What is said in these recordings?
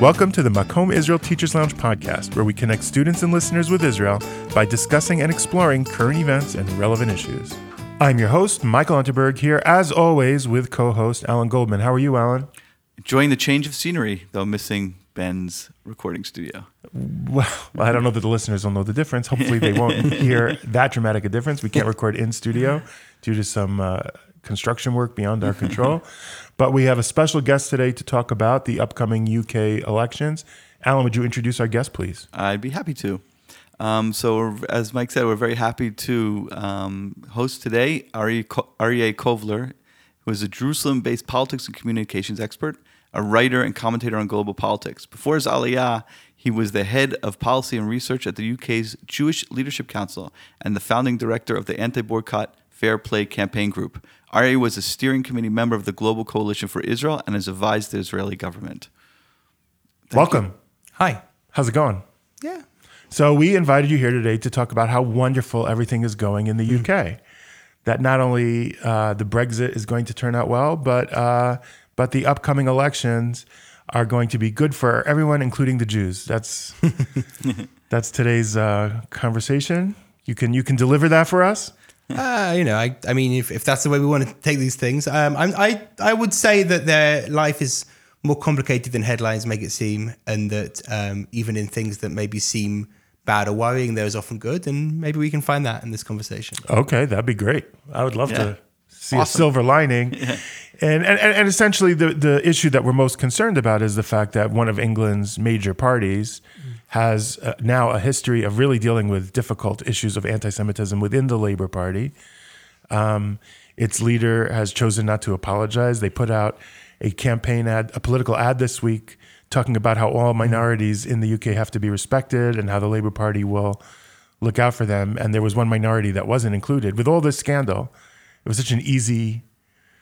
Welcome to the Makom Israel Teachers Lounge podcast, where we connect students and listeners with Israel by discussing and exploring current events and relevant issues. I'm your host, Michael Unterberg, here as always with co host Alan Goldman. How are you, Alan? Enjoying the change of scenery, though missing Ben's recording studio. Well, I don't know that the listeners will know the difference. Hopefully, they won't hear that dramatic a difference. We can't record in studio due to some uh, construction work beyond our control. But we have a special guest today to talk about the upcoming UK elections. Alan, would you introduce our guest, please? I'd be happy to. Um, so, as Mike said, we're very happy to um, host today Arieh Kovler, who is a Jerusalem based politics and communications expert, a writer and commentator on global politics. Before his aliyah, he was the head of policy and research at the UK's Jewish Leadership Council and the founding director of the anti boycott Fair Play Campaign Group. Arieh was a steering committee member of the Global Coalition for Israel and has advised the Israeli government. Thank Welcome. You. Hi. How's it going? Yeah. So, we invited you here today to talk about how wonderful everything is going in the. UK. That not only uh, the Brexit is going to turn out well, but uh, but the upcoming elections are going to be good for everyone, including the Jews. That's that's today's uh, conversation. You can you can deliver that for us. Uh, you know, I, I mean, if, if that's the way we want to take these things, um, I'm, I, I would say that their life is more complicated than headlines make it seem, and that um, even in things that maybe seem bad or worrying, there is often good, and maybe we can find that in this conversation. Okay, that'd be great. I would love yeah. to see awesome. a silver lining. yeah. and, and, and essentially, the, the issue that we're most concerned about is the fact that one of England's major parties has uh, now a history of really dealing with difficult issues of anti Semitism within the Labour Party. Um, its leader has chosen not to apologize. They put out a campaign ad, a political ad this week, talking about how all minorities in the UK have to be respected and how the Labour Party will look out for them. And there was one minority that wasn't included. With all this scandal, it was such an easy.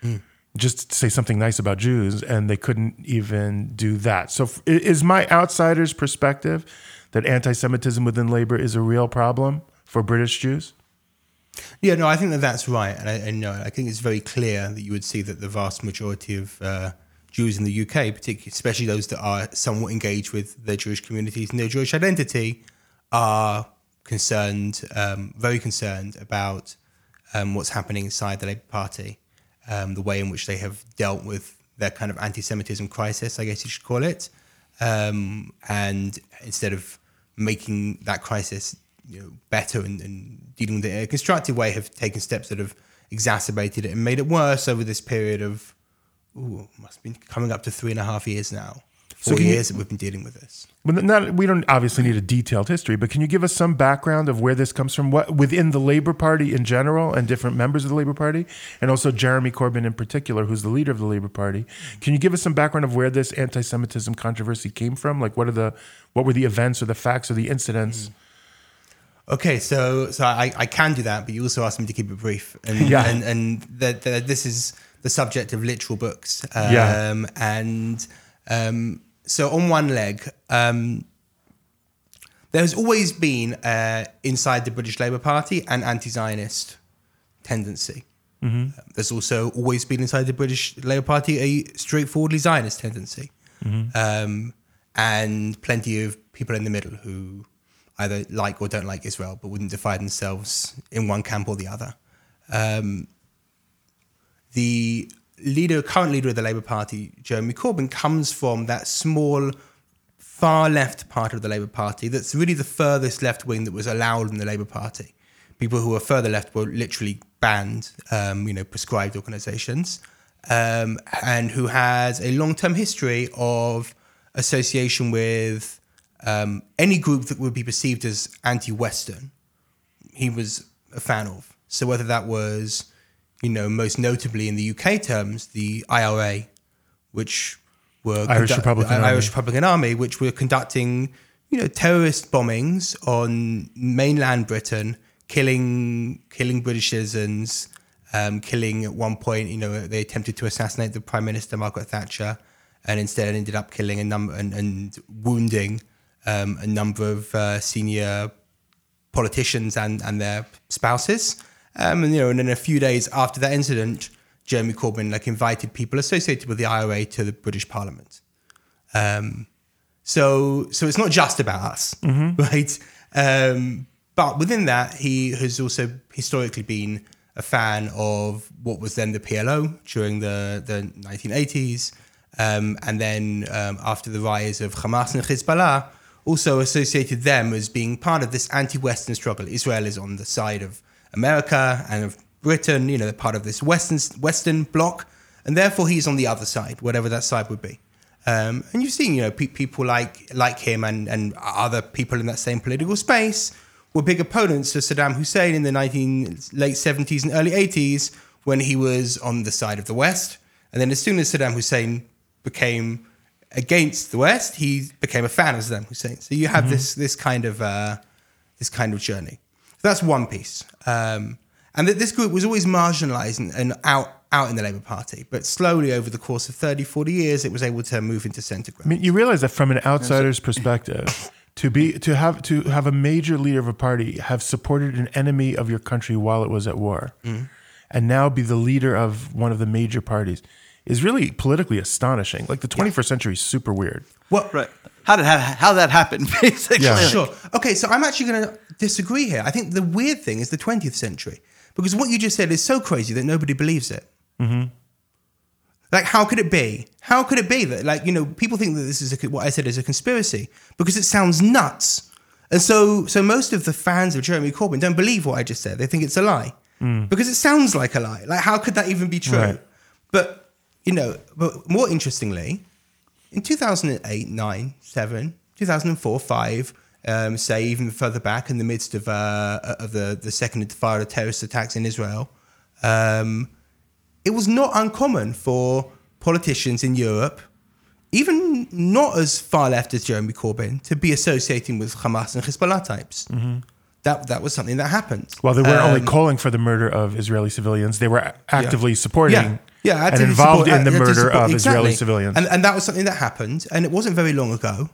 Mm just say something nice about Jews, and they couldn't even do that. So, is my outsider's perspective that anti-Semitism within labor is a real problem for British Jews? Yeah, no, I think that that's right, and I, no, I think it's very clear that you would see that the vast majority of uh, Jews in the UK, particularly, especially those that are somewhat engaged with their Jewish communities and their Jewish identity, are concerned, um, very concerned about um, what's happening inside the Labour Party um, the way in which they have dealt with their kind of anti-Semitism crisis, I guess you should call it, um, and instead of making that crisis you know, better and, and, dealing with it in a constructive way, have taken steps that have exacerbated it and made it worse over this period of, ooh, must have been coming up to three and a half years now four so years you, that we've been dealing with this. But not, we don't obviously need a detailed history, but can you give us some background of where this comes from? What within the Labor Party in general and different members of the Labor Party, and also Jeremy Corbyn in particular, who's the leader of the Labor Party. Can you give us some background of where this anti-Semitism controversy came from? Like, what are the what were the events or the facts or the incidents? Okay, so so I, I can do that, but you also asked me to keep it brief, and yeah. and and that this is the subject of literal books, um, yeah. and um, so on one leg, um, there's always been uh, inside the British Labour Party an anti-Zionist tendency. Mm-hmm. There's also always been inside the British Labour Party a straightforwardly Zionist tendency, mm-hmm. um, and plenty of people in the middle who either like or don't like Israel, but wouldn't define themselves in one camp or the other. Um, the leader, current leader of the Labour Party, Jeremy Corbyn, comes from that small, far left part of the Labour Party that's really the furthest left wing that was allowed in the Labour Party. People who were further left were literally banned, um, you know, proscribed organisations, um, and who has a long term history of association with um, any group that would be perceived as anti Western. He was a fan of. So whether that was you know, most notably in the UK terms, the IRA, which were Irish, condu- Republican, Irish Republican Army, which were conducting, you know, terrorist bombings on mainland Britain, killing killing British citizens, um, killing at one point, you know, they attempted to assassinate the Prime Minister Margaret Thatcher, and instead ended up killing a number and, and wounding um, a number of uh, senior politicians and and their spouses. Um, and you know, and then a few days after that incident, Jeremy Corbyn like invited people associated with the IRA to the British Parliament. Um, So so it's not just about us, Mm-hmm. right? Um, but within that, he has also historically been a fan of what was then the PLO during the the 1980s, um, and then um, after the rise of Hamas and Hezbollah, also associated them as being part of this anti-Western struggle. Israel is on the side of America and of Britain, you know, they're part of this Western Western bloc, and therefore he's on the other side, whatever that side would be. Um, and you've seen, you know, pe- people like like him and and other people in that same political space were big opponents of Saddam Hussein in the 19 late 70s and early 80s when he was on the side of the West. And then as soon as Saddam Hussein became against the West, he became a fan of Saddam Hussein. So you have this this kind of uh, this kind of journey. So that's one piece. Um, and that this group was always marginalized and, and out out in the Labour Party, but slowly over the course of 30, 40 years, it was able to move into centre ground. I mean, you realize that from an outsider's perspective, to be to have to have a major leader of a party have supported an enemy of your country while it was at war, and now be the leader of one of the major parties is really politically astonishing. Like the 21st century is super weird. Well, Right. How did how, how that happen? Basically, Yeah. Like, Sure. Okay, so I'm actually going to disagree here. I think the weird thing is the 20th century because what you just said is so crazy that nobody believes it. Mm-hmm. Like, how could it be? How could it be that, like, you know, people think that this is a, what I said is a conspiracy because it sounds nuts, and so so most of the fans of Jeremy Corbyn don't believe what I just said. They think it's a lie mm. because it sounds like a lie. Like, how could that even be true? Right. But you know, but more interestingly, in 2008, 9, 7, 2004, 5, um, say even further back in the midst of, uh, of the, the second intifada terrorist attacks in Israel, um, it was not uncommon for politicians in Europe, even not as far left as Jeremy Corbyn, to be associating with Hamas and Hezbollah types. That, that was something that happened. Well, they weren't only Um, calling for the murder of Israeli civilians; they were actively supporting yeah, yeah, and involved support- in the murder support- of Israeli civilians. and and that was something that happened, and it wasn't very long ago.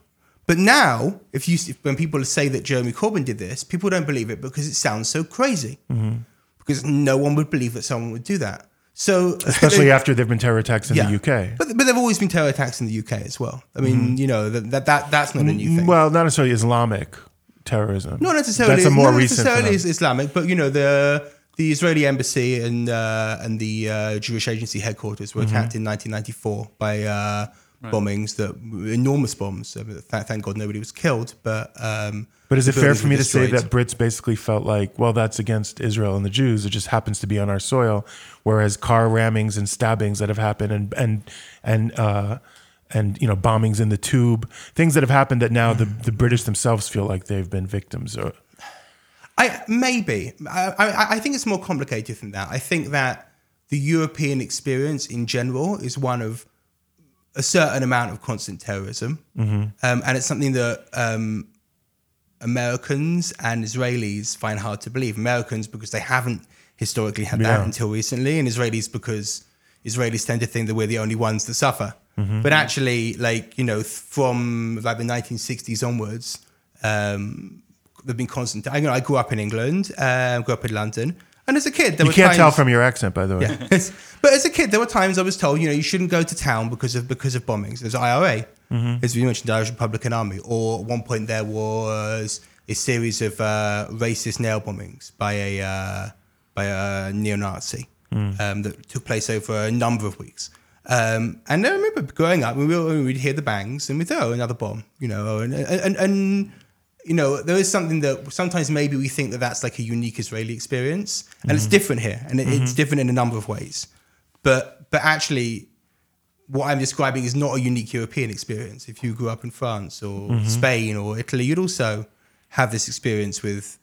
But now, if you if, when people say that Jeremy Corbyn did this, people don't believe it because it sounds so crazy. Mm-hmm. Because no one would believe that someone would do that. So Especially after there've been terror attacks in the UK. But but there've always been terror attacks in the UK as well. I mean, you know that, that that that's not a new thing. Well, not necessarily Islamic terrorism. Not necessarily. That's a more not recent. necessarily. Islamic, but you know the the Israeli embassy and uh, and the uh, Jewish agency headquarters were attacked in 1994 by uh, bombings that enormous bombs. I mean, th- thank God nobody was killed, but um, But is it fair for me were to say that Brits basically felt like, well, that's against Israel and the Jews. It just happens to be on our soil, whereas car rammings and stabbings that have happened and and and uh, and you know bombings in the tube, things that have happened that now the, the British themselves feel like they've been victims. Of. I maybe I, I I think it's more complicated than that. I think that the European experience in general is one of a certain amount of constant terrorism, um, and it's something that um, Americans and Israelis find hard to believe. Americans because they haven't historically had that Yeah. until recently, and Israelis because Israelis tend to think that we're the only ones that suffer. But actually, like you know, from like the 1960s onwards, um, there've been constant. I, you know, I grew up in England, um, grew up in London, and as a kid, there You were can't tell from your accent, by the way. Yes. but as a kid, there were times I was told, you know, you shouldn't go to town because of because of bombings. There's IRA, as you mentioned, the Irish Republican Army, or at one point there was a series of uh, racist nail bombings by a uh, by a neo-Nazi um, that took place over a number of weeks. Um, and I remember growing up, we would, we'd hear the bangs and we'd oh another bomb, you know, and and, and you know, there is something that sometimes maybe we think that that's like a unique Israeli experience, and it's mm-hmm. different here, and it, it's mm-hmm. different in a number of ways. But but actually, what I'm describing is not a unique European experience. If you grew up in France or mm-hmm. Spain or Italy, you'd also have this experience with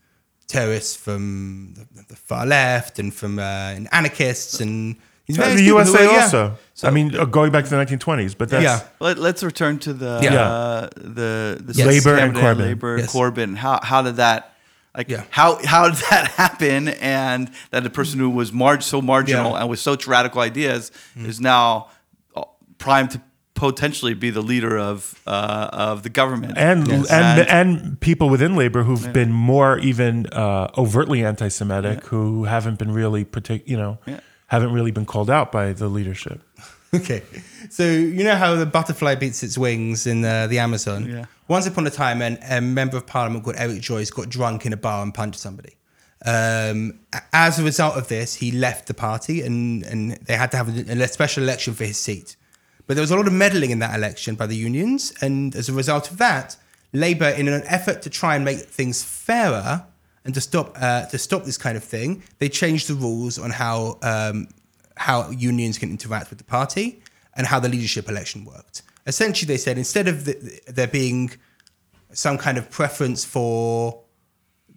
terrorists from the, the far left and from uh, and anarchists and these Uh, the people who USA are- yeah. also. I mean, uh, going back to the 1920s, but that's Yeah. Let, let's return to the Yeah. uh, the the Yes. Labour and Cabinet Corbyn. Labour Yes. Corbyn. How how did that like Yeah. how how did that happen? And that a person who was mar- so marginal Yeah. Mm. and with such radical ideas is now uh, primed to potentially be the leader of uh, of the government and Yes. and and people within labor who've been more even uh, overtly anti-Semitic, who haven't been really partic- you know, Yeah. Haven't really been called out by the leadership. Okay, so you know how the butterfly beats its wings in uh, the Amazon. Yeah. Once upon a time, an, a member of parliament called Eric Joyce got drunk in a bar and punched somebody. Um, as a result of this, he left the party, and and they had to have a, a special election for his seat. But there was a lot of meddling in that election by the unions, and as a result of that, Labour, in an effort to try and make things fairer and to stop uh, to stop this kind of thing, they changed the rules on how um, how unions can interact with the party and how the leadership election worked. Essentially, they said instead of the, there being some kind of preference for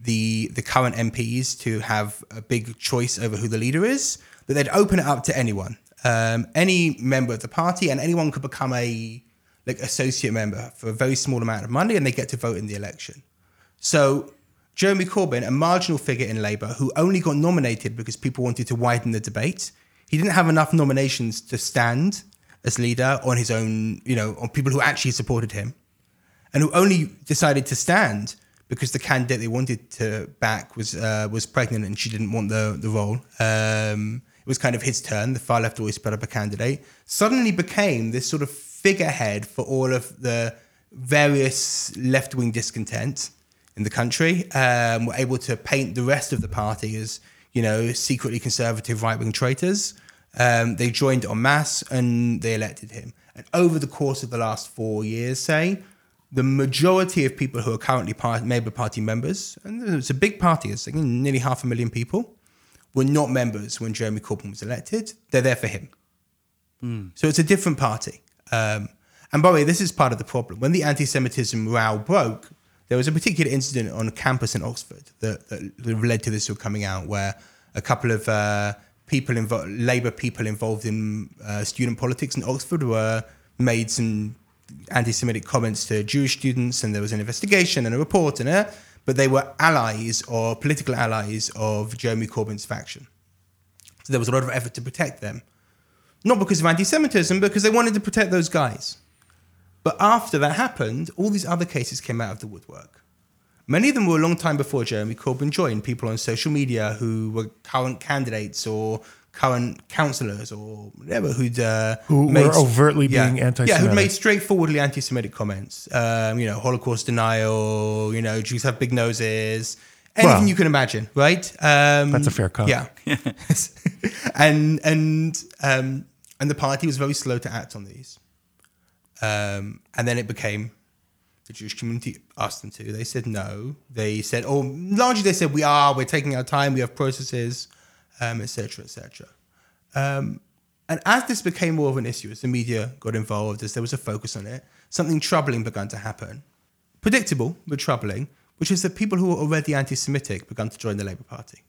the the current MPs to have a big choice over who the leader is, that they'd open it up to anyone, um, any member of the party, and anyone could become a like associate member for a very small amount of money, and they get to vote in the election. So Jeremy Corbyn, a marginal figure in Labour, who only got nominated because people wanted to widen the debate, he didn't have enough nominations to stand as leader on his own, you know, on people who actually supported him, and who only decided to stand because the candidate they wanted to back was uh, was pregnant and she didn't want the the role. Um, it was kind of his turn. The far left always put up a candidate. Suddenly became this sort of figurehead for all of the various left wing discontent in the country. Um, were able to paint the rest of the party as you know secretly conservative right wing traitors. Um, they joined en masse and they elected him. And over the course of the last four years, say, the majority of people who are currently part, Labour Party members, and it's a big party, it's like nearly half a million people, were not members when Jeremy Corbyn was elected. They're there for him. Mm. So it's a different party. Um, and by the way, this is part of the problem. When the anti Semitism row broke, there was a particular incident on a campus in Oxford that, that led to this all coming out, where a couple of uh, people, invo- Labour people involved in uh, student politics in Oxford, were made some anti-Semitic comments to Jewish students, and there was an investigation and a report, and uh, but they were allies or political allies of Jeremy Corbyn's faction. So there was a lot of effort to protect them, not because of anti-Semitism, because they wanted to protect those guys. But after that happened, all these other cases came out of the woodwork. Many of them were a long time before Jeremy Corbyn joined. People on social media who were current candidates or current councillors or whatever who'd uh, who made, were overtly yeah, being anti-Semitic. Yeah, who'd made straightforwardly anti-Semitic comments. Um, you know, Holocaust denial. You know, Jews have big noses. Anything well, you can imagine, right? Um, that's a fair comment. Yeah, and and um, and the party was very slow to act on these. Um, and then it became the Jewish community asked them to. They said no. They said, or largely they said, we are, we're taking our time, we have processes, etc., um, etc. Et um, and as this became more of an issue, as the media got involved, as there was a focus on it, something troubling began to happen. Predictable, but troubling, which is that people who were already anti Semitic began to join the Labour Party.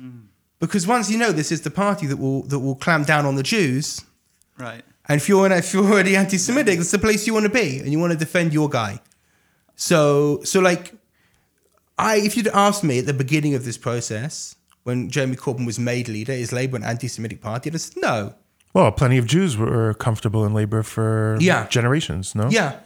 Mm. Because once you know this is the party that will, that will clamp down on the Jews, right and if you're if you're already anti-Semitic, it's the place you want to be, and you want to defend your guy. So so like, I if you'd asked me at the beginning of this process when Jeremy Corbyn was made leader, is Labour an anti-Semitic party? And I said no. Well, plenty of Jews were comfortable in Labour for yeah. generations. No. Yeah.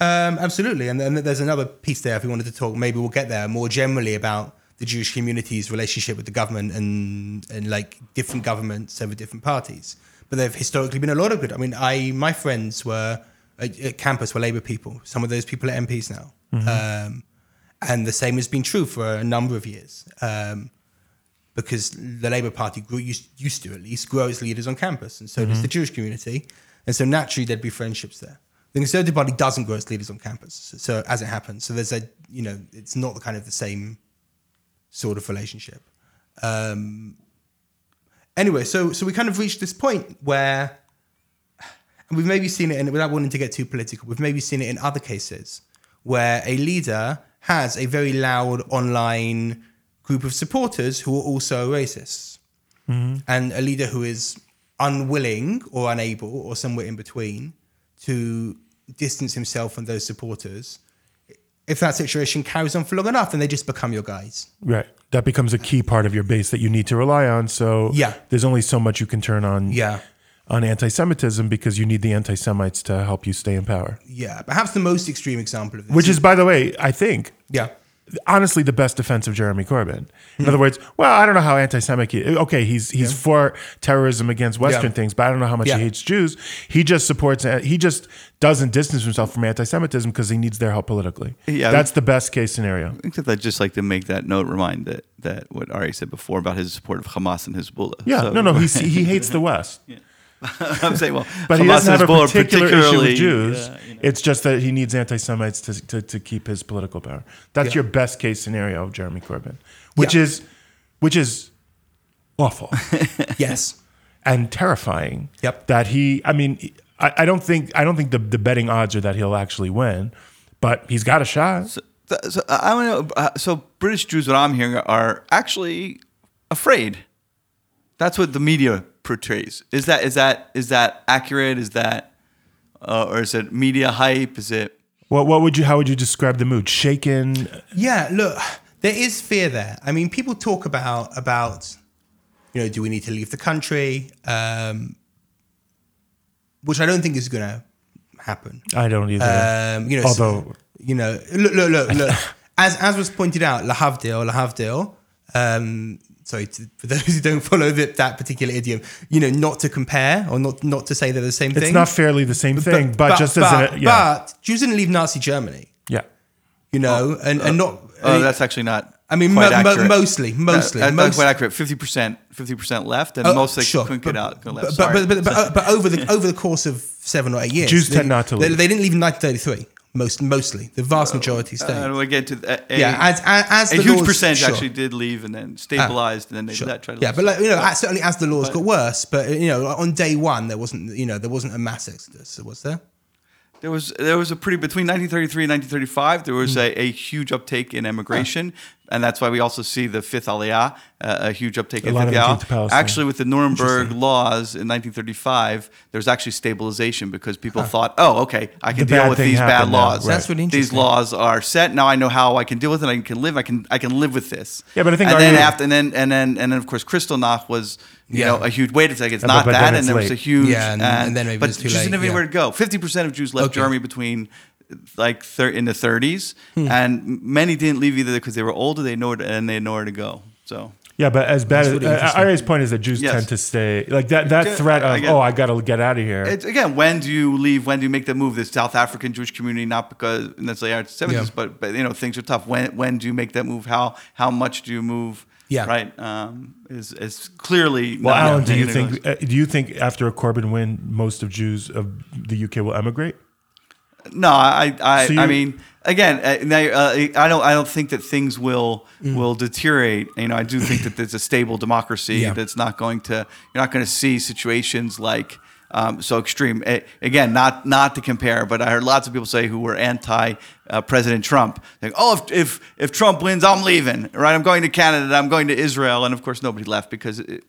Um, absolutely, and then there's another piece there. If we wanted to talk, maybe we'll get there more generally about the Jewish community's relationship with the government and and like different governments over different parties but they've historically been a lot of good. I mean, I my friends were at, at campus were Labour people. Some of those people are MPs now, mm-hmm. um, and the same has been true for a number of years. Um, because the Labour Party grew, used, used, to at least grow its leaders on campus, and so mm-hmm. does the Jewish community, and so naturally there'd be friendships there. The Conservative Party doesn't grow its leaders on campus, so, so as it happens, so there's a you know it's not the kind of the same sort of relationship. Um, anyway, so so we kind of reached this point where, and we've maybe seen it, and without wanting to get too political, we've maybe seen it in other cases where a leader has a very loud online group of supporters who are also racists, mm-hmm. and a leader who is unwilling or unable or somewhere in between to distance himself from those supporters if that situation carries on for long enough, then they just become your guys. Right. That becomes a key part of your base that you need to rely on. So yeah. there's only so much you can turn on. Yeah. On anti-Semitism because you need the anti-Semites to help you stay in power. Yeah, perhaps the most extreme example of this, which is, by the way, I think, yeah, honestly the best defense of Jeremy Corbyn. In hmm. other words, well, I don't know how anti-Semitic. He, okay, he's he's for terrorism against Western Yeah. things, but I don't know how much Yeah. he hates Jews. He just supports. Uh, he just doesn't distance himself from anti-Semitism because he needs their help politically. Yeah. that's the best case scenario. Except I'd just like to make that note, remind that that what Ari said before about his support of Hamas and Hezbollah. Yeah, So- no, no, he's, he hates the West, I'm saying, well, but he Hamas doesn't have a Hezbollah particular issue with Jews. uh, you know. It's just that he needs anti-Semites to, to, to keep his political power. That's Yeah. your best case scenario of Jeremy Corbyn, which Yeah. is which is awful. Yes. and terrifying. Yep. That he, I mean, I, I don't think I don't think the, the betting odds are that he'll actually win, but he's got a shot. So, so I want to know. Uh, so British Jews, what I'm hearing, are actually afraid. That's what the media portrays. Is that is that is that accurate? Is that uh, or is it media hype? Is it? What what would you how would you describe the mood? Shaken. Yeah, look, there is fear there. I mean, people talk about about you know, do we need to leave the country? Um, which I don't think is going to happen. I don't either. Um, you know, Although- you know, look, look, look, look. as as was pointed out, La Havdil, La Havdil. Um, sorry to, for those who don't follow the, that particular idiom. You know, not to compare or not not to say they're the same it's thing. It's not fairly the same thing, but, just as but, an, yeah, but Jews didn't leave Nazi Germany. yeah. You know, oh, and and uh, not. Oh, that's actually not. I mean, quite mo- mo- mostly, mostly, That- that's most- quite accurate. Fifty percent, fifty percent left, and Oh, most they sure, couldn't but, get out. couldn't But, left. but, but, but, but, uh, but over the over the course of seven or eight years, Jews they, tend not to They, leave. they didn't leave in 1933. Most mostly, the vast majority stayed. Uh, we get to the, a, yeah, as as, as a huge laws- percentage sure. actually did leave and then stabilized, and then they Sure. try to yeah, but like, you know, as- certainly as the laws got worse, but you know, on day one there wasn't, you know, there wasn't a mass exodus, was there? There was there was a pretty between 1933 and 1935 there was a, a huge uptake in emigration, and that's why we also see the fifth Aliyah, uh, a huge uptake A in lot fifth of them came Aliyah. to Actually, with the Nuremberg laws in 1935, there's actually stabilization because people thought, oh, okay, I can The deal with these bad laws. right. That's really These laws are set now. I know how I can deal with it. I can live. I can I can live with this. Yeah, but I think and then after and then and then and then of course Kristallnacht was you Yeah. know a huge wait a second. It's not but then that, it's and there was a huge Yeah, and- and then maybe but it's too Jews late, didn't have yeah. to go. Fifty percent of Jews left Okay. Germany between like thir- in the 30s, Hmm. and many didn't leave either because they were older. They know and they had nowhere to go. So Yeah, but as bad as really uh, interesting. Ari's point is that Jews Yes. tend to stay like that. That Yeah, threat of get- oh, I got to get out of here. it's again, when do you leave? When do you make the move? The South African Jewish community, not because necessarily our seventies, Yeah. but but you know things are tough. When when do you make that move? How how much do you move? Yeah. right. Um, is is clearly well, not- Alan, do you think uh, do you think after a Corbyn win, most of Jews of the UK will emigrate? No, I, I, So I mean, again, uh, uh, I don't, I don't think that things will Mm. will deteriorate. You know, I do think that there's a stable democracy Yeah. that's not going to, you're not going to see situations like um, so extreme. Eh, again, not not to compare, but I heard lots of people say who were anti uh, President Trump, like, oh, if, if if Trump wins, I'm leaving. Right, I'm going to Canada. I'm going to Israel, and of course, nobody left because. It,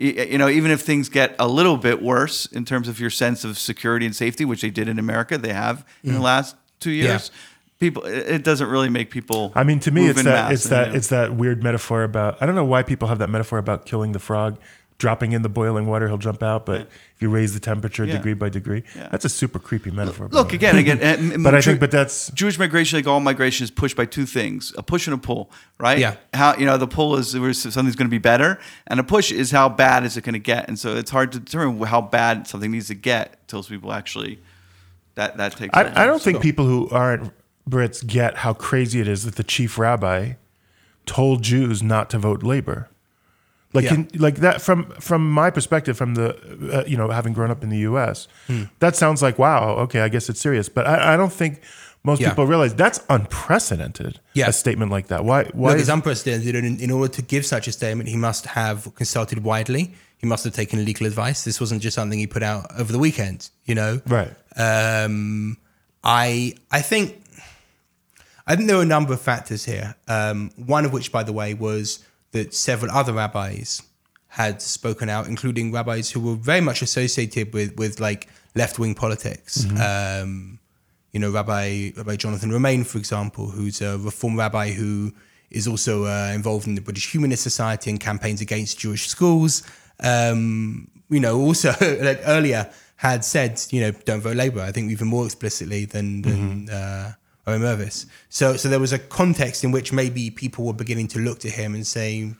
you know, even if things get a little bit worse in terms of your sense of security and safety, which they did in America, they have in the mm. last two years. People, it doesn't really make people. I mean, to me, it's that it's that you know. it's that weird metaphor about. I don't know why people have that metaphor about killing the frog, dropping in the boiling water, he'll jump out. But if you raise the temperature Yeah. degree by degree, Yeah. that's a super creepy metaphor. by Look again, again. But I think, but that's Jewish migration, like all migration, is pushed by two things: a push and a pull. Right? Yeah. How you know the pull is where something's going to be better, and a push is how bad is it going to get. And so it's hard to determine how bad something needs to get until people actually that that takes. I. I don't think people who aren't Brits get how crazy it is that the chief rabbi told Jews not to vote Labor. Like, Yeah. in, like that from from my perspective, from the uh, you know having grown up in the U.S., that sounds like wow, okay, I guess it's serious. But I, I don't think most Yeah. people realize that's unprecedented. Yeah. a statement like that. Why? Why? Is- it's unprecedented. In, in order to give such a statement, he must have consulted widely. He must have taken legal advice. This wasn't just something he put out over the weekend. You know, right. Um, I I think I think there are a number of factors here. Um, one of which, by the way, was that several other rabbis had spoken out, including rabbis who were very much associated with with like left wing politics. Um, you know, Rabbi Rabbi Jonathan Romain, for example, who's a reform rabbi who is also uh, involved in the British Humanist Society and campaigns against Jewish schools. Um, you know, also like earlier had said, you know, don't vote Labour. I think even more explicitly than than uh, Barry Mirvis. So, so there was a context in which maybe people were beginning to look to him and say,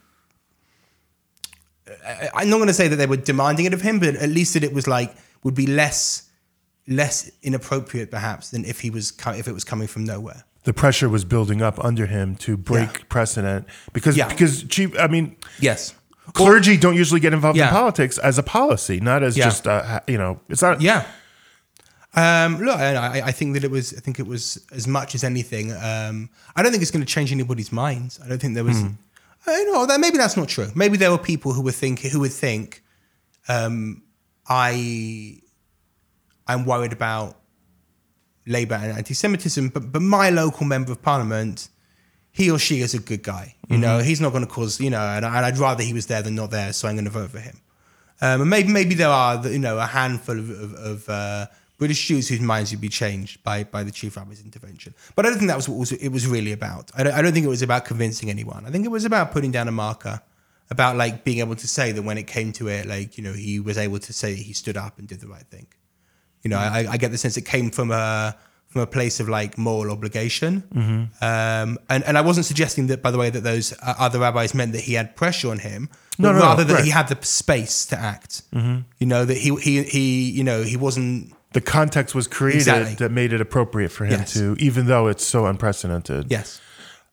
I'm not going to say that they were demanding it of him, but at least that it was like would be less less inappropriate perhaps than if he was if it was coming from nowhere. The pressure was building up under him to break yeah. precedent because yeah. because chief. I mean, yes, clergy don't usually get involved yeah. in politics as a policy, not as just uh, you know. It's not. Yeah. Um, look, I, I, think that it was. I think it was as much as anything. Um, I don't think it's going to change anybody's minds. I don't think there was. Hmm. I know that maybe that's not true. Maybe there were people who would think who would think, um, I, I'm worried about Labour and anti-Semitism, but but my local member of parliament, he or she is a good guy. You mm-hmm. know, he's not going to cause you know, and, and, I'd rather he was there than not there, so I'm going to vote for him. Um, and maybe maybe there are you know a handful of, of, of uh, British Jews whose minds would be changed by by the chief rabbi's intervention. But I don't think that was what was, it was really about. I don't, I don't think it was about convincing anyone. I think it was about putting down a marker, about like being able to say that when it came to it, like you know, he was able to say he stood up and did the right thing. You know, I, I get the sense it came from a from a place of like moral obligation. Mm-hmm. Um, and, and I wasn't suggesting that, by the way, that those uh, other rabbis meant that he had pressure on him, no, no, rather no, that right. he had the space to act. Mm-hmm. You know, that he, he, he, you know, he wasn't the context was created exactly. that made it appropriate for him yes. to, even though it's so unprecedented. Yes.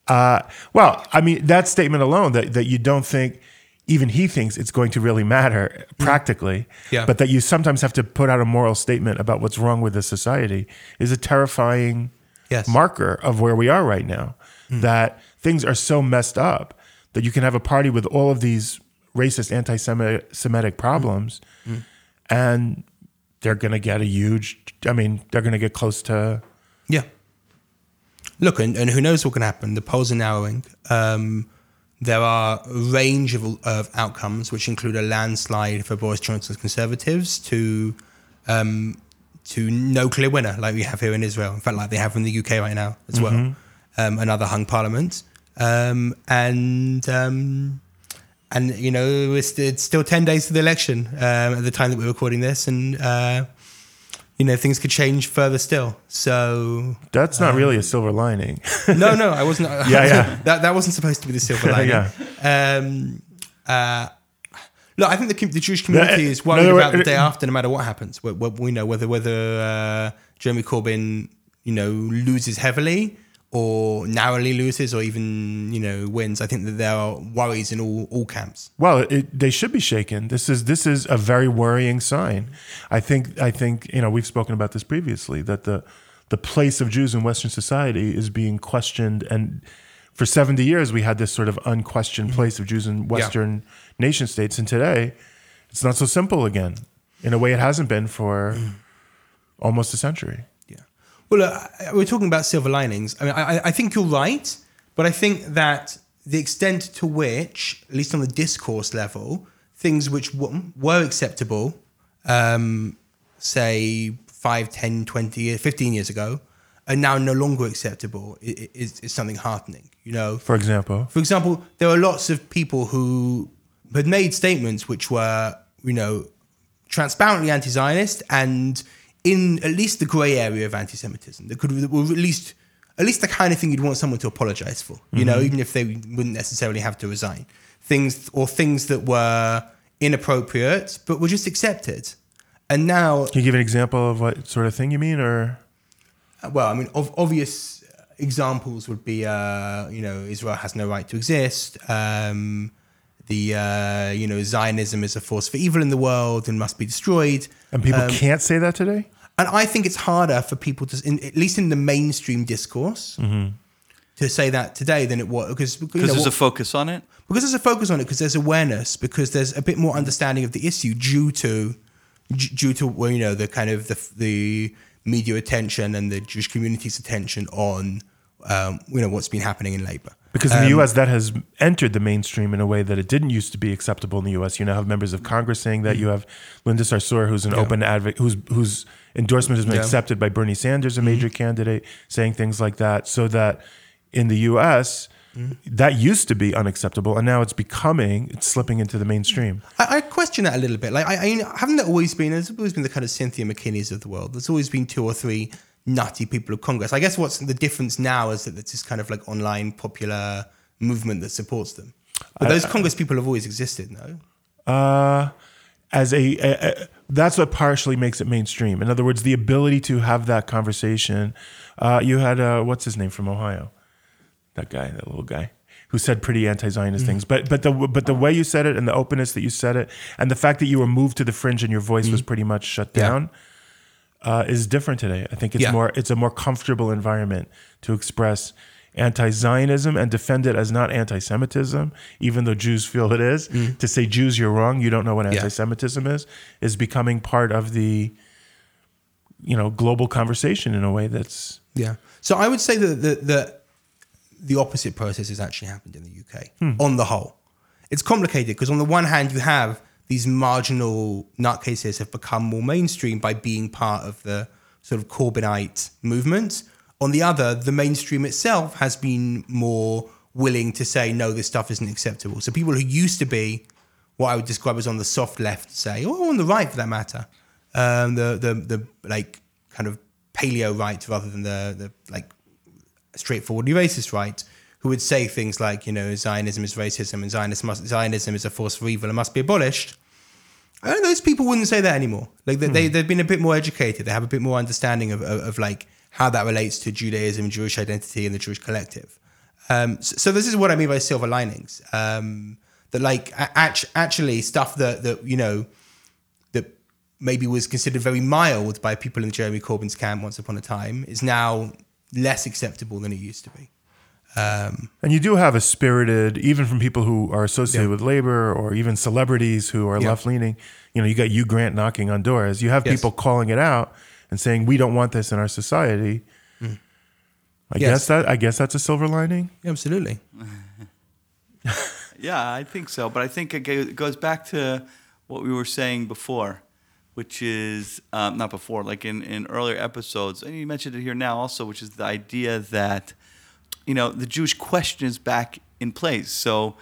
Uh, well, I mean, that statement alone that, that you don't think, even he thinks it's going to really matter mm. practically, yeah. but that you sometimes have to put out a moral statement about what's wrong with the society is a terrifying yes. marker of where we are right now. Mm. That things are so messed up that you can have a party with all of these racist, anti Semitic problems. Mm. And they're going to get a huge. I mean, they're going to get close to. Yeah. Look, and, and who knows what can happen? The polls are narrowing. Um, there are a range of, of outcomes, which include a landslide for Boris Johnson's Conservatives to um, to no clear winner, like we have here in Israel. In fact, like they have in the UK right now as well. Mm-hmm. Um, another hung parliament, um, and um, and you know it's, still 10 days to the election um, at the time that we're recording this and uh, you know things could change further still. So that's not um, really a silver lining. No no i wasn't yeah yeah. That, that wasn't supposed to be the silver lining. Yeah um, uh, Look, I think the, the Jewish community is worried no, about the day after, no matter what happens. We, we know whether whether uh, Jeremy Corbyn, you know, loses heavily, or narrowly loses or even you know wins. I think that there are worries in all all camps. Well, it, they should be shaken. This is this is a very worrying sign. I think I think you know we've spoken about this previously that the the place of Jews in Western society is being questioned and. For 70 years, we had this sort of unquestioned mm-hmm. place of Jews in Western yeah. nation states. And today, it's not so simple again in a way it hasn't been for mm. almost a century. Well, uh, we're talking about silver linings. I mean, I, I think you're right, but I think that the extent to which, at least on the discourse level, things which w- were acceptable, um, say 5, 10, 20, 15 years ago, are now no longer acceptable is, is something heartening. You know, for example, for example, there are lots of people who had made statements which were, you know, transparently anti-Zionist and in at least the grey area of anti-Semitism. That could, or at least, at least the kind of thing you'd want someone to apologise for. You mm-hmm. know, even if they wouldn't necessarily have to resign. Things or things that were inappropriate but were just accepted. And now, can you give an example of what sort of thing you mean, or? Uh, well, I mean, ov- obvious examples would be, uh, you know, Israel has no right to exist. Um, the uh, you know Zionism is a force for evil in the world and must be destroyed. And people um, can't say that today. And I think it's harder for people to, in, at least in the mainstream discourse, mm-hmm. to say that today than it was because because there's what, a focus on it. Because there's a focus on it because there's awareness because there's a bit more understanding of the issue due to due to well, you know the kind of the the media attention and the Jewish community's attention on um, you know what's been happening in Labour. Because in the um, U.S., that has entered the mainstream in a way that it didn't used to be acceptable in the U.S. You now have members of Congress saying that. You have Linda Sarsour, who's an yeah. open advocate, whose whose endorsement has been yeah. accepted by Bernie Sanders, a major mm-hmm. candidate, saying things like that. So that in the U.S., mm-hmm. that used to be unacceptable, and now it's becoming, it's slipping into the mainstream. I, I question that a little bit. Like, I, I haven't there always been? There's always been the kind of Cynthia McKinneys of the world. There's always been two or three nutty people of Congress. I guess what's the difference now is that it's this kind of like online popular movement that supports them. But those Congress people have always existed, no? Uh, as a, a, a, that's what partially makes it mainstream. In other words, the ability to have that conversation. Uh, you had uh, what's his name from Ohio, that guy, that little guy who said pretty anti-Zionist mm-hmm. things. But but the but the way you said it and the openness that you said it and the fact that you were moved to the fringe and your voice mm-hmm. was pretty much shut down yeah. Uh, is different today. I think it's yeah. more it's a more comfortable environment to express anti-Zionism and defend it as not anti-Semitism, even though Jews feel it is. Mm-hmm. To say Jews, you're wrong. You don't know what anti-Semitism yeah. is, is becoming part of the you know global conversation in a way that's yeah. So I would say that the, the opposite process has actually happened in the UK hmm. on the whole. It's complicated because on the one hand you have these marginal nutcases have become more mainstream by being part of the sort of Corbynite movement. On the other, the mainstream itself has been more willing to say no, this stuff isn't acceptable. So people who used to be what I would describe as on the soft left say, or on the right for that matter, um, the the the like kind of paleo right rather than the the like straightforwardly racist right, who would say things like, you know, Zionism is racism and Zionism, must, Zionism is a force for evil and must be abolished. Those people wouldn't say that anymore. Like they, hmm. they, they've been a bit more educated. They have a bit more understanding of, of, of like how that relates to Judaism, Jewish identity, and the Jewish collective. Um, so, so, this is what I mean by silver linings. Um, that like actually stuff that that you know that maybe was considered very mild by people in Jeremy Corbyn's camp once upon a time is now less acceptable than it used to be. Um, and you do have a spirited, even from people who are associated yeah. with labor or even celebrities who are yeah. left leaning. You know, you got Hugh Grant knocking on doors. You have yes. people calling it out and saying we don't want this in our society. Mm. I yes. guess that I guess that's a silver lining. Yeah, Absolutely. yeah, I think so. But I think it goes back to what we were saying before which is um, not before, like in, in earlier episodes, and you mentioned it here now also, which is the idea that, you know, the Jewish question is back in place. So,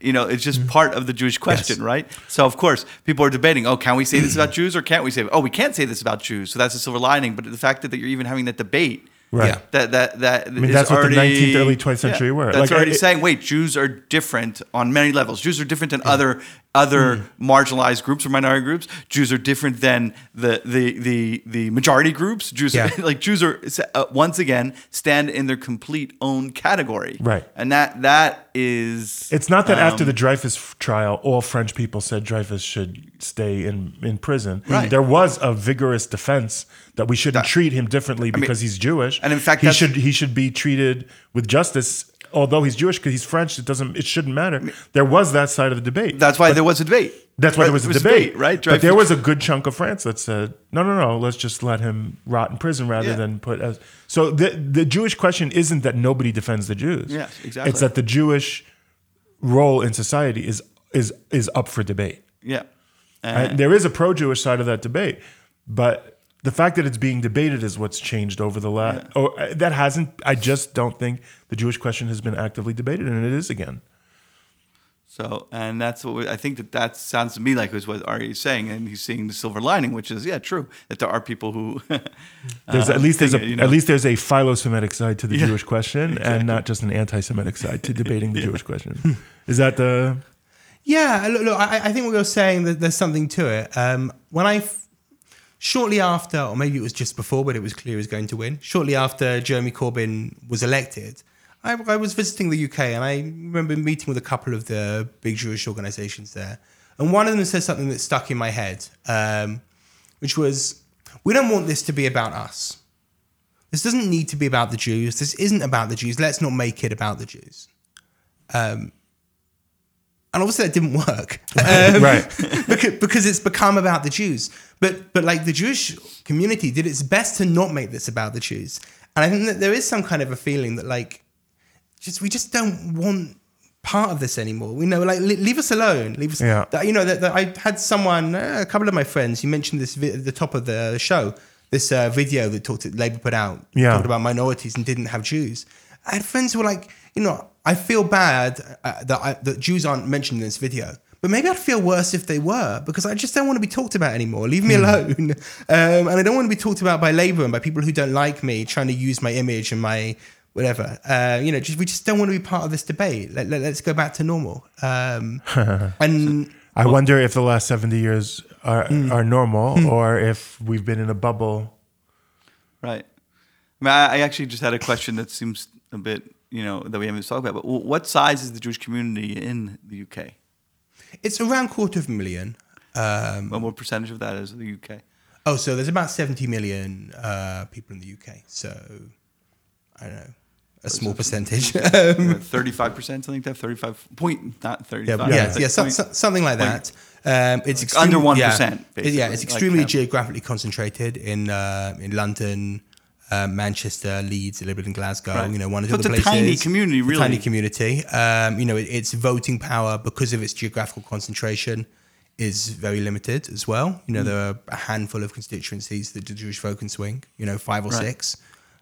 you know, it's just mm-hmm. part of the Jewish question, yes. right? So, of course, people are debating, oh, can we say this about Jews or can't we say, oh, we can't say this about Jews. So that's a silver lining. But the fact that, that you're even having that debate Right. Yeah. That that that. I mean, that's already, what the 19th, early 20th century yeah, were. That's like, already it, saying, wait, Jews are different on many levels. Jews are different than yeah. other other mm. marginalized groups or minority groups. Jews are different than the the the the majority groups. Jews yeah. are, like Jews are uh, once again stand in their complete own category. Right. And that that is. It's not that um, after the Dreyfus trial, all French people said Dreyfus should stay in in prison. Right. There was a vigorous defense that we shouldn't that, treat him differently because I mean, he's Jewish. And in fact, he should he should be treated with justice. Although he's Jewish because he's French, it doesn't it shouldn't matter. There was that side of the debate. That's why but, there was a debate. That's why there was a debate, debate right? Drive but there was a good chunk of France that said, "No, no, no, let's just let him rot in prison rather yeah. than put." As, so the the Jewish question isn't that nobody defends the Jews. Yes, exactly. It's that the Jewish role in society is is is up for debate. Yeah, and there is a pro-Jewish side of that debate, but the fact that it's being debated is what's changed over the last. Yeah. Oh, uh, that hasn't. I just don't think the Jewish question has been actively debated, and it is again. So, and that's what we, I think that that sounds to me like is what Ari is saying, and he's seeing the silver lining, which is yeah, true that there are people who. uh, there's at least there's a you know, at least there's a philo-Semitic side to the yeah, Jewish question, exactly. and not just an anti-Semitic side to debating the yeah. Jewish question. Is that the? Yeah, look, look I, I, think what you're saying that there's something to it. Um, when I shortly after, or maybe it was just before, but it was clear he was going to win. Shortly after Jeremy Corbyn was elected, I, I, was visiting the UK and I remember meeting with a couple of the big Jewish organizations there. And one of them said something that stuck in my head, um, which was, We don't want this to be about us. This doesn't need to be about the Jews. This isn't about the Jews. Let's not make it about the Jews. Um, and obviously that didn't work, um, right? because, because it's become about the Jews. But but like the Jewish community did its best to not make this about the Jews, and I think that there is some kind of a feeling that like just we just don't want part of this anymore. We know, like, leave us alone. Leave us. Yeah. That, you know, that, that, I had someone, uh, a couple of my friends. You mentioned this vi- at the top of the show. This uh, video that talked Labour put out, yeah. talked about minorities and didn't have Jews. I had friends who were like, you know, I feel bad uh, that I, that Jews aren't mentioned in this video, but maybe I'd feel worse if they were because I just don't want to be talked about anymore. Leave me alone. Um, and I don't want to be talked about by Labour and by people who don't like me trying to use my image and my whatever. Uh, you know, just, we just don't want to be part of this debate. Let, us let, go back to normal. Um, and I well, wonder if the last 70 years are, mm. are normal mm. or if we've been in a bubble. Right. I, mean, I actually just had a question that seems a bit, you know, that we haven't talked about. But what size is the Jewish community in the UK? It's around quarter of a million. Um, and what percentage of that is the UK? Oh, so there's about 70 million uh, people in the UK. So I don't know, a small percentage. Thirty-five percent, something like that. Thirty-five point, not thirty-five. Yeah, yeah, yeah so, so, something like that. Um, it's like under one percent. Yeah, yeah, it's extremely like, geographically concentrated in uh, in London, uh, Manchester, Leeds, a little bit in Glasgow. Right. You know, one of the other places. It's a tiny community, really. tiny community. Um, you know, it, its voting power because of its geographical concentration is very limited as well. You know, mm. there are a handful of constituencies that the Jewish vote can swing. You know, five or right. six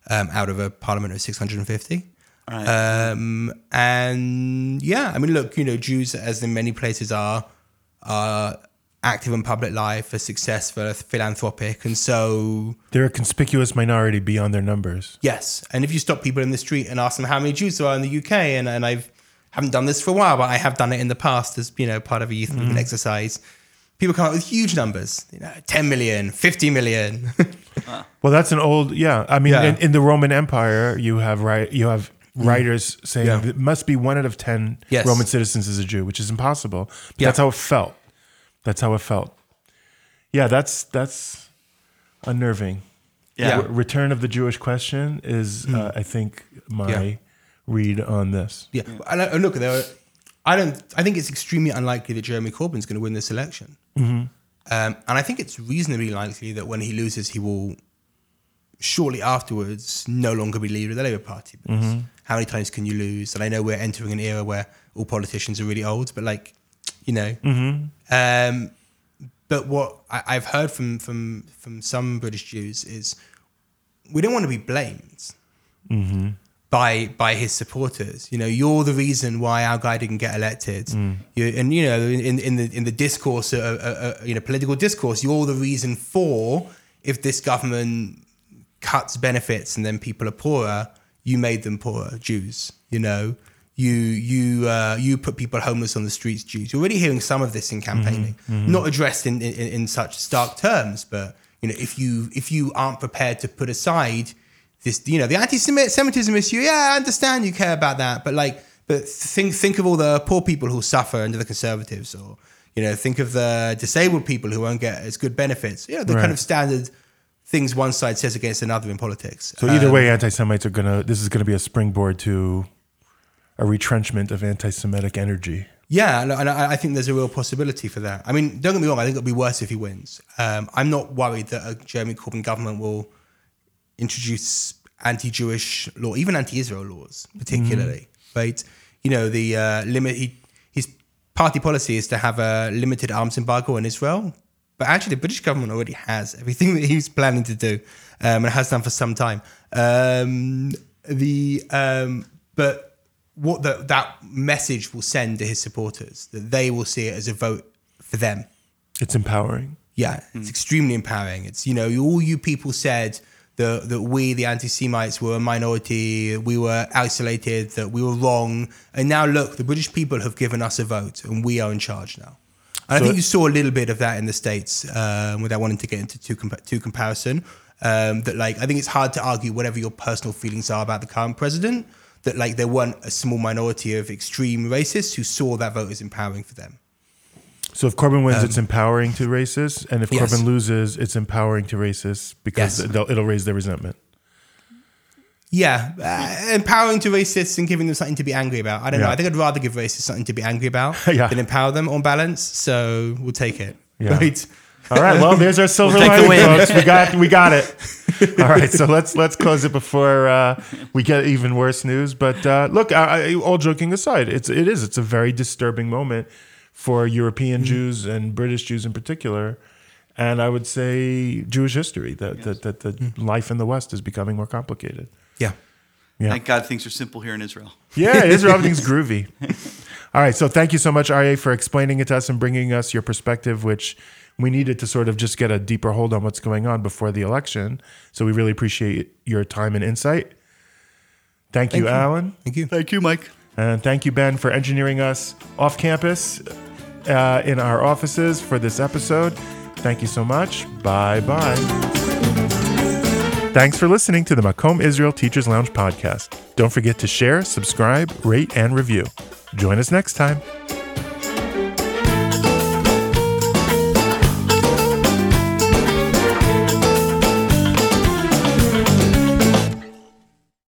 um, out of a parliament of 650. Right. Um, and yeah, I mean, look, you know, Jews, as in many places are, are active in public life, are successful, philanthropic, and so they're a conspicuous minority beyond their numbers. Yes, and if you stop people in the street and ask them how many Jews there are in the UK, and and I've haven't done this for a while, but I have done it in the past as you know part of a youth movement mm. exercise people come up with huge numbers, you know, 10 million, 50 million. well, that's an old, yeah. I mean, yeah. In, in, the Roman Empire, you have right, you have mm. writers saying yeah. it must be one out of 10 yes. Roman citizens is a Jew, which is impossible. But yeah. That's how it felt. That's how it felt. Yeah, that's, that's unnerving. Yeah. Return of the Jewish question is, mm. uh, I think, my read on this. Yeah. And look, there are, I don't. I think it's extremely unlikely that Jeremy Corbyn's going to win this election. Mm-hmm. Um, and I think it's reasonably likely that when he loses, he will shortly afterwards no longer be leader of the Labour Party. Mm-hmm. how many times can you lose? And I know we're entering an era where all politicians are really old, but like, you know. Mm-hmm. Um, but what I, have heard from from from some British Jews is we don't want to be blamed. Mm-hmm by by his supporters. You know, you're the reason why our guy didn't get elected. Mm. You, and you know, in in the in the discourse, uh, uh, uh, you know, political discourse, you're the reason for if this government cuts benefits and then people are poorer, you made them poorer. Jews, you know. You you uh, you put people homeless on the streets, Jews. You're already hearing some of this in campaigning, mm-hmm. Mm-hmm. not addressed in, in in such stark terms, but you know, if you if you aren't prepared to put aside this, you know, the anti-Semitism issue. Yeah, I understand you care about that, but like, but think think of all the poor people who suffer under the conservatives, or you know, think of the disabled people who won't get as good benefits. You know, the right. kind of standard things one side says against another in politics. So either um, way, anti-Semites are gonna. This is gonna be a springboard to a retrenchment of anti-Semitic energy. Yeah, and I think there's a real possibility for that. I mean, don't get me wrong. I think it'll be worse if he wins. Um, I'm not worried that a Jeremy Corbyn government will introduce anti-Jewish law, even anti-Israel laws, particularly. Mm-hmm. Right? You know, the uh, limit. He, his party policy is to have a limited arms embargo on Israel, but actually, the British government already has everything that he's planning to do, um, and has done for some time. Um, the um, but what the, that message will send to his supporters that they will see it as a vote for them. It's empowering. Yeah, mm. it's extremely empowering. It's you know all you people said that, that we, the anti Semites, were a minority, we were isolated, that we were wrong. And now look, the British people have given us a vote and we are in charge now. And so I think you saw a little bit of that in the States um, without wanting to get into too, compa- too comparison. Um, that like, I think it's hard to argue whatever your personal feelings are about the current president, that like there weren't a small minority of extreme racists who saw that vote as empowering for them. So if Corbyn wins, um, it's empowering to racists, and if yes. Corbyn loses, it's empowering to racists because yes. it'll, raise their resentment. Yeah, uh, empowering to racists and giving them something to be angry about. I don't yeah. know. I think I'd rather give racists something to be angry about yeah. than empower them on balance. So we'll take it. Yeah. Right. All right. Well, there's our silver we'll lining, folks. We got we got it. All right. So let's let's close it before uh, we get even worse news. But uh, look, I, I, all joking aside, it's it is it's a very disturbing moment for European mm-hmm. Jews and British Jews in particular. And I would say Jewish history, that, yes. that, that, that mm-hmm. life in the West is becoming more complicated. Yeah. Yeah. Thank God things are simple here in Israel. Yeah, Israel, everything's groovy. All right. So thank you so much, Arieh, for explaining it to us and bringing us your perspective, which we needed to sort of just get a deeper hold on what's going on before the election. So we really appreciate your time and insight. Thank, thank you, you, Alan. Thank you. Thank you, Mike. And thank you, Ben, for engineering us off campus uh, in our offices for this episode. Thank you so much. Bye bye. Thanks for listening to the Makom Israel Teachers Lounge podcast. Don't forget to share, subscribe, rate, and review. Join us next time.